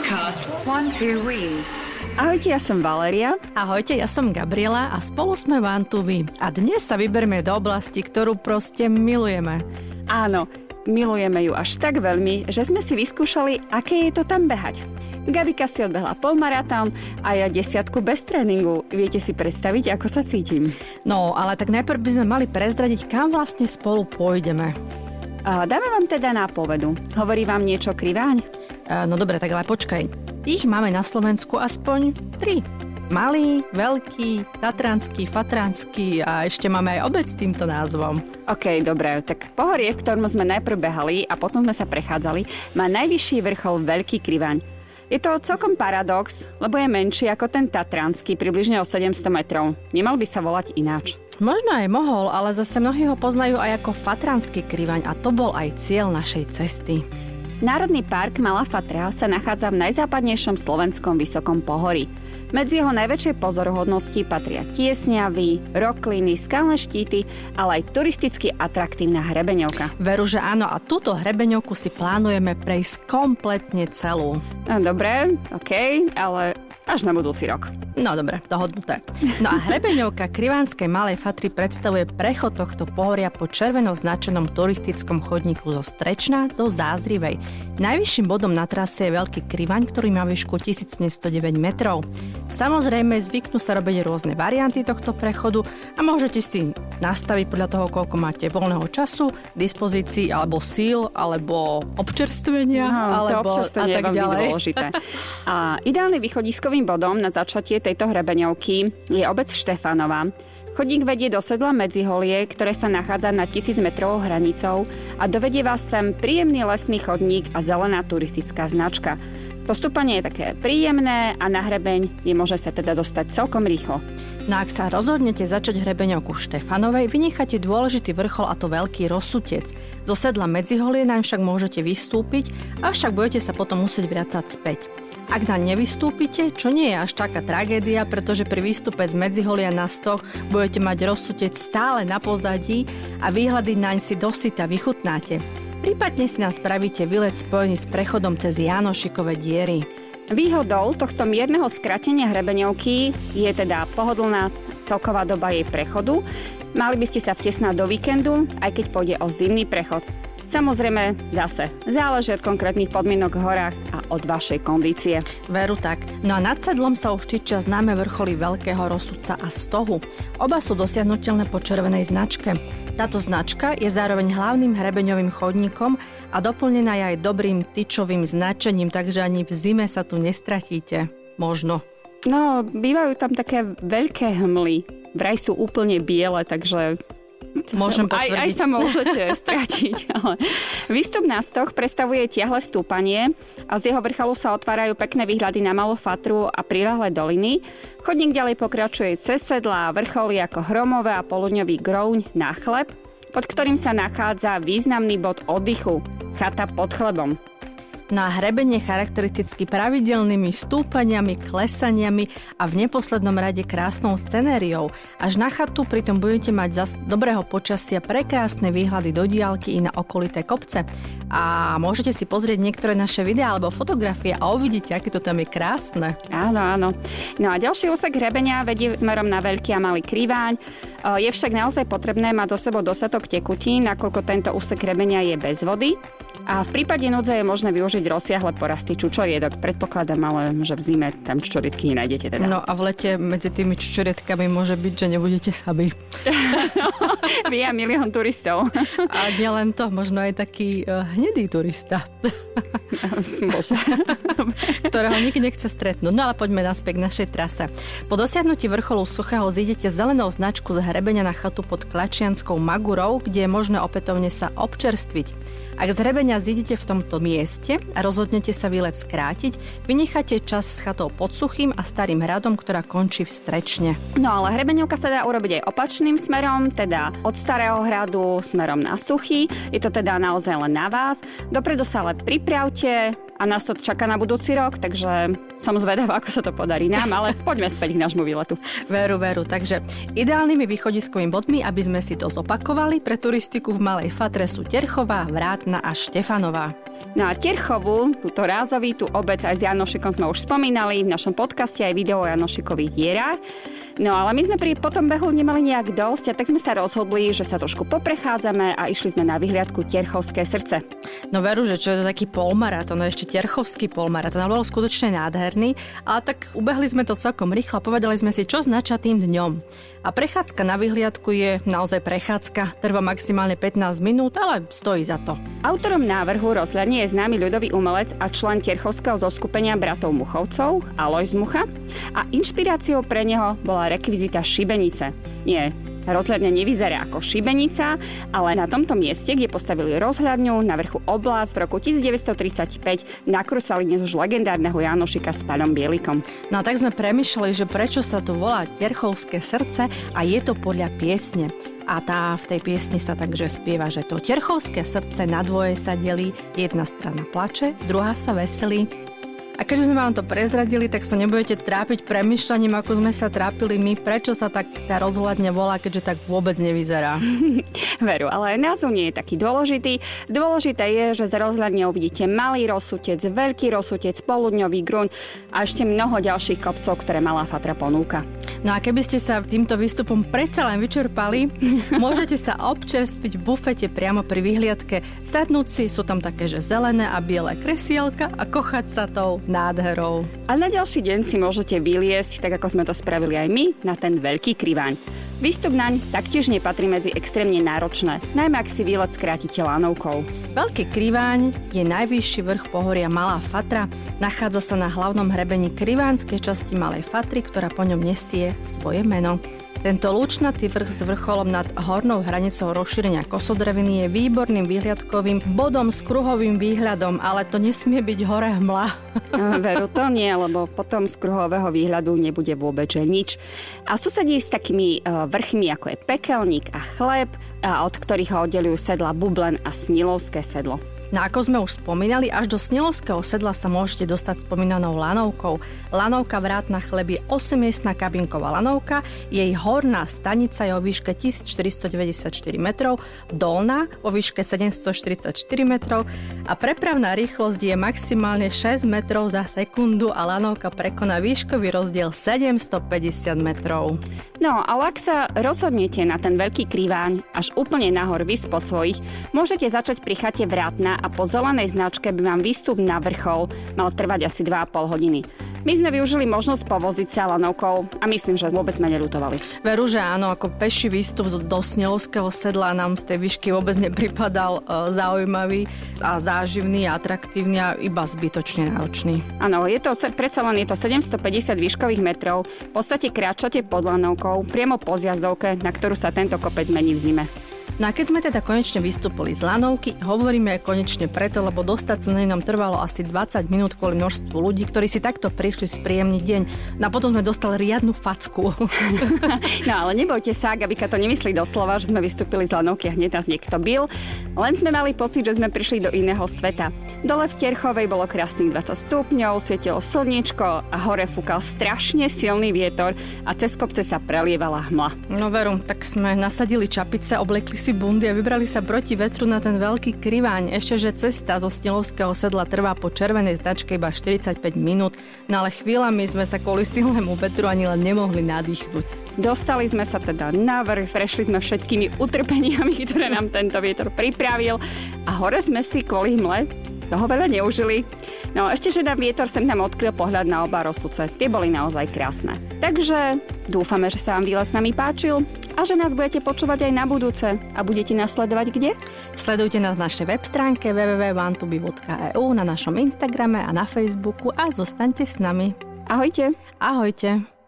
Podcast One Two Wee. Ahojte, ja som Valeria. Ahojte, ja som Gabriela a spolu sme v Antuvi. A dnes sa vyberme do oblasti, ktorú proste milujeme. Áno, milujeme ju až tak veľmi, že sme si vyskúšali, aké je to tam behať. Gabika si odbehla polmaratón a ja desiatku bez tréningu. Viete si predstaviť, ako sa cítim? No, ale tak najprv by sme mali prezradiť, kam vlastne spolu pôjdeme. A dáme vám teda nápovedu. Hovorí vám niečo kriváň? No dobre, tak ale počkaj. Ich máme na Slovensku aspoň tri. Malý, veľký, tatranský, fatranský a ešte máme aj obec s týmto názvom. OK, dobre, tak pohorie, v ktorom sme najprv behali a potom sme sa prechádzali, má najvyšší vrchol Veľký Krivaň. Je to celkom paradox, lebo je menší ako ten Tatranský, približne o 700 metrov. Nemal by sa volať ináč. Možno aj mohol, ale zase mnohí ho poznajú aj ako Fatranský krivaň a to bol aj cieľ našej cesty. Národný park Malá Fatra sa nachádza v najzápadnejšom slovenskom vysokom pohorí. Medzi jeho najväčšie pozorohodnosti patria tiesňavy, rokliny, skalné štíty, ale aj turisticky atraktívna hrebeňovka. Veru, že áno, a túto hrebeňovku si plánujeme prejsť kompletne celú. Dobre, OK, ale až na budúci rok. No dobre, dohodnuté. No a hrebeňovka Krivánskej Malej Fatry predstavuje prechod tohto pohoria po červeno značenom turistickom chodníku zo Strečna do Zázrivej. Najvyšším bodom na trase je Veľký Krivaň, ktorý má výšku 1109 metrov. Samozrejme, zvyknú sa robiť rôzne varianty tohto prechodu a môžete si nastaviť podľa toho, koľko máte voľného času, dispozícií alebo síl, alebo občerstvenia, No, alebo to a tak ďalej. dôležité. A ideálny východiskovým bodom na začatie tejto hrebeňovky je obec Štefanova. Chodník vedie do sedla Medziholie, ktoré sa nachádza na 1000 metrovou hranicou a dovedie vás sem príjemný lesný chodník a zelená turistická značka. Postupanie je také príjemné a na hrebeň je možné sa teda dostať celkom rýchlo. No ak sa rozhodnete začať hrebeňovku v Štefanovej, vynecháte dôležitý vrchol a to veľký rozsutec. Zo sedla Medziholie naň však môžete vystúpiť, avšak budete sa potom musieť vrácať späť. Ak na nevystúpite, čo nie je až taká tragédia, pretože pri výstupe z Medziholia na stoch budete mať rozsutec stále na pozadí a výhľady naň si dosyta vychutnáte. Prípadne si nám spravíte výlet spojený s prechodom cez Janošikové diery. Výhodou tohto mierneho skratenia hrebeňovky je teda pohodlná celková doba jej prechodu. Mali by ste sa vtesnať do víkendu, aj keď pôjde o zimný prechod. Samozrejme, zase, záleží od konkrétnych podmienok v horách od vašej kondície. Veru tak. No a nad sedlom sa už čičia známe vrcholy Veľkého rozsudca a Stohu. Oba sú dosiahnutelné po červenej značke. Táto značka je zároveň hlavným hrebeňovým chodníkom a doplnená je aj dobrým tyčovým značením, takže ani v zime sa tu nestratíte. Možno. No, bývajú tam také veľké hmly. Vraj sú úplne biele, takže Môžem aj, aj potvrdiť. sa môžete stratiť. Ale výstup na stoch predstavuje tiahle stúpanie a z jeho vrcholu sa otvárajú pekné výhľady na Malú Fatru a prilahlé doliny. Chodník ďalej pokračuje cez sedla a vrcholy ako Hromové a poludňový grouň na chleb, pod ktorým sa nachádza významný bod oddychu chata pod chlebom. Na hrebenie charakteristicky pravidelnými stúpaniami, klesaniami a v neposlednom rade krásnou scenériou. Až na chatu pritom budete mať zas dobrého počasia prekrásne výhľady do diálky i na okolité kopce. A môžete si pozrieť niektoré naše videá alebo fotografie a uvidíte, aké to tam je krásne. Áno, áno. No a ďalší úsek hrebenia vedie smerom na Veľký a Malý Kriváň. E, Je však naozaj potrebné mať do sebou dostatok tekutín, nakoľko tento úsek hrebenia je bez vody. A v prípade núdze je možné využiť rozsiahle porasty čučoriedok. Predpokladám ale, že v zime tam čučoriedky nenájdete teda. No a v lete medzi tými čučorietkami môže byť, že nebudete sami. Vy a milión turistov. A nielen to, možno aj taký uh, hnedý turista, Bože. ktorého nikto nechce stretnúť. No ale poďme naspäť k našej trase. Po dosiahnutí vrcholu Suchého zídete zelenou značku z hrebenia na chatu pod Klačianskou Magurou, kde je možné opätovne sa občerstviť. Ak z hrebenia zídete v tomto mieste a rozhodnete sa výlet skrátiť, vynecháte čas s chatou pod Suchým a Starým hradom, ktorá končí v Strečne. No ale hrebeňovka sa dá urobiť aj opačným smerom, teda od Starého hradu smerom na Suchy. Je to teda naozaj len na vás. Dopredu sa ale pripravte a nás to čaká na budúci rok, takže som zvedavá, ako sa to podarí nám, ale poďme späť k nášmu výletu. Veru, veru. Takže ideálnymi východiskovými bodmi, aby sme si to zopakovali, pre turistiku v Malej Fatre sú Terchová, Vrátne Vrátna a Štefanová. No a Terchovú, túto rázovitú obec aj s Janošikom sme už spomínali v našom podcaste aj video o Janošikových dierách. No ale my sme pri potom behu nemali nejak dosť a tak sme sa rozhodli, že sa trošku poprechádzame a išli sme na vyhliadku Terchovské srdce. No veru, že čo je to taký polmaratón, no ešte Terchovský polmaratón, ale bol skutočne nádherný, ale tak ubehli sme to celkom rýchlo a povedali sme si, čo znača tým dňom. A prechádzka na vyhliadku je naozaj prechádzka, trvá maximálne 15 minút, ale stojí za to. Autorom návrhu rozhľadne je známy ľudový umelec a člen Tierchovského zoskupenia bratov Muchovcov, Alois Mucha, a inšpiráciou pre neho bola rekvizita šibenice. Nie, Rozhľadňa nevyzerá ako šibenica, ale na tomto mieste, kde postavili rozhľadňu na vrchu oblast v roku 1935, nakrúsali dnes už legendárneho Janošika s pánom Bielikom. No a tak sme premyšľali, že prečo sa to volá Terchovské srdce a je to podľa piesne. A tá v tej piesni sa takže spieva, že to Terchovské srdce na dvoje sa delí, jedna strana plače, druhá sa veselí, a keďže sme vám to prezradili, tak sa nebudete trápiť premyšľaním, ako sme sa trápili my, prečo sa tak tá rozhľadne volá, keďže tak vôbec nevyzerá. Veru, ale názov nie je taký dôležitý. Dôležité je, že z rozhľadne uvidíte malý rozsutec, veľký rozsutec, poludňový grun a ešte mnoho ďalších kopcov, ktoré Malá Fatra ponúka. No a keby ste sa týmto výstupom predsa len vyčerpali, môžete sa občerstviť v bufete priamo pri vyhliadke. Sadnúť si, sú tam také, že zelené a biele kresielka a kochať sa tou nádherou. A na ďalší deň si môžete vyliesť, tak ako sme to spravili aj my, na ten veľký kriváň. Výstup naň taktiež nepatrí medzi extrémne náročné, najmä ak si výlet skrátite lanovkou. Veľký kriváň je najvyšší vrch pohoria Malá Fatra. Nachádza sa na hlavnom hrebení krivánskej časti Malej Fatry, ktorá po ňom nesie svoje meno. Tento lúčnatý vrch s vrcholom nad hornou hranicou rozšírenia kosodreviny je výborným výhľadkovým bodom s kruhovým výhľadom, ale to nesmie byť hore hmla. Veru to nie, lebo potom z kruhového výhľadu nebude vôbec že nič. A susedí s takými e, vrchmi ako je pekelník a chleb, od ktorých ho oddelujú sedla Bublen a Snilovské sedlo. No ako sme už spomínali, až do Snilovského sedla sa môžete dostať spomínanou lanovkou. Lanovka vrátna chleb je 8-miestná kabinková lanovka, jej horná stanica je o výške 1494 metrov, dolná o výške 744 metrov a prepravná rýchlosť je maximálne 6 metrov za sekundu a lanovka prekoná výškový rozdiel 750 metrov. No, ale ak sa rozhodnete na ten veľký kriváň až úplne nahor vys po svojich, môžete začať pri chate vrátna a po zelenej značke by vám výstup na vrchol mal trvať asi 2,5 hodiny. My sme využili možnosť povoziť sa lanovkou a myslím, že vôbec sme nelutovali. Veru, že áno, ako peší výstup do Snelovského sedla nám z tej výšky vôbec nepripadal e, zaujímavý a záživný, atraktívny a iba zbytočne náročný. Áno, je to, predsa len je to 750 výškových metrov, v podstate kráčate pod lanovkou, priamo po zjazdovke, na ktorú sa tento kopec mení v zime. No a keď sme teda konečne vystúpili z lanovky, hovoríme konečne preto, lebo dostať sa na nám trvalo asi 20 minút kvôli množstvu ľudí, ktorí si takto prišli spríjemný deň. No a potom sme dostali riadnu facku. no ale nebojte sa, Gabika to nemyslí doslova, že sme vystúpili z lanovky a hneď nás niekto bil. Len sme mali pocit, že sme prišli do iného sveta. Dole v Terchovej bolo krásnych 20 stupňov, svietilo slniečko a hore fúkal strašne silný vietor a cez kopce sa prelievala hmla. No veru, tak sme nasadili čapice, oblekli si si bundy a vybrali sa proti vetru na ten veľký kriváň. Ešte, že cesta zo Snilovského sedla trvá po červenej značke iba 45 minút, no ale chvíľami sme sa kvôli silnému vetru ani len nemohli nadýchnuť. Dostali sme sa teda na vrch, prešli sme všetkými utrpeniami, ktoré nám tento vietor pripravil a hore sme si kvôli hmle toho veľa neužili. No ešte, že nám vietor sem nám odkryl pohľad na oba rozsudce. Tie boli naozaj krásne. Takže dúfame, že sa vám výlet s nami páčil a že nás budete počúvať aj na budúce. A budete nás sledovať kde? Sledujte nás na našej web stránke www.vantuby.eu, na našom Instagrame a na Facebooku a zostaňte s nami. Ahojte. Ahojte.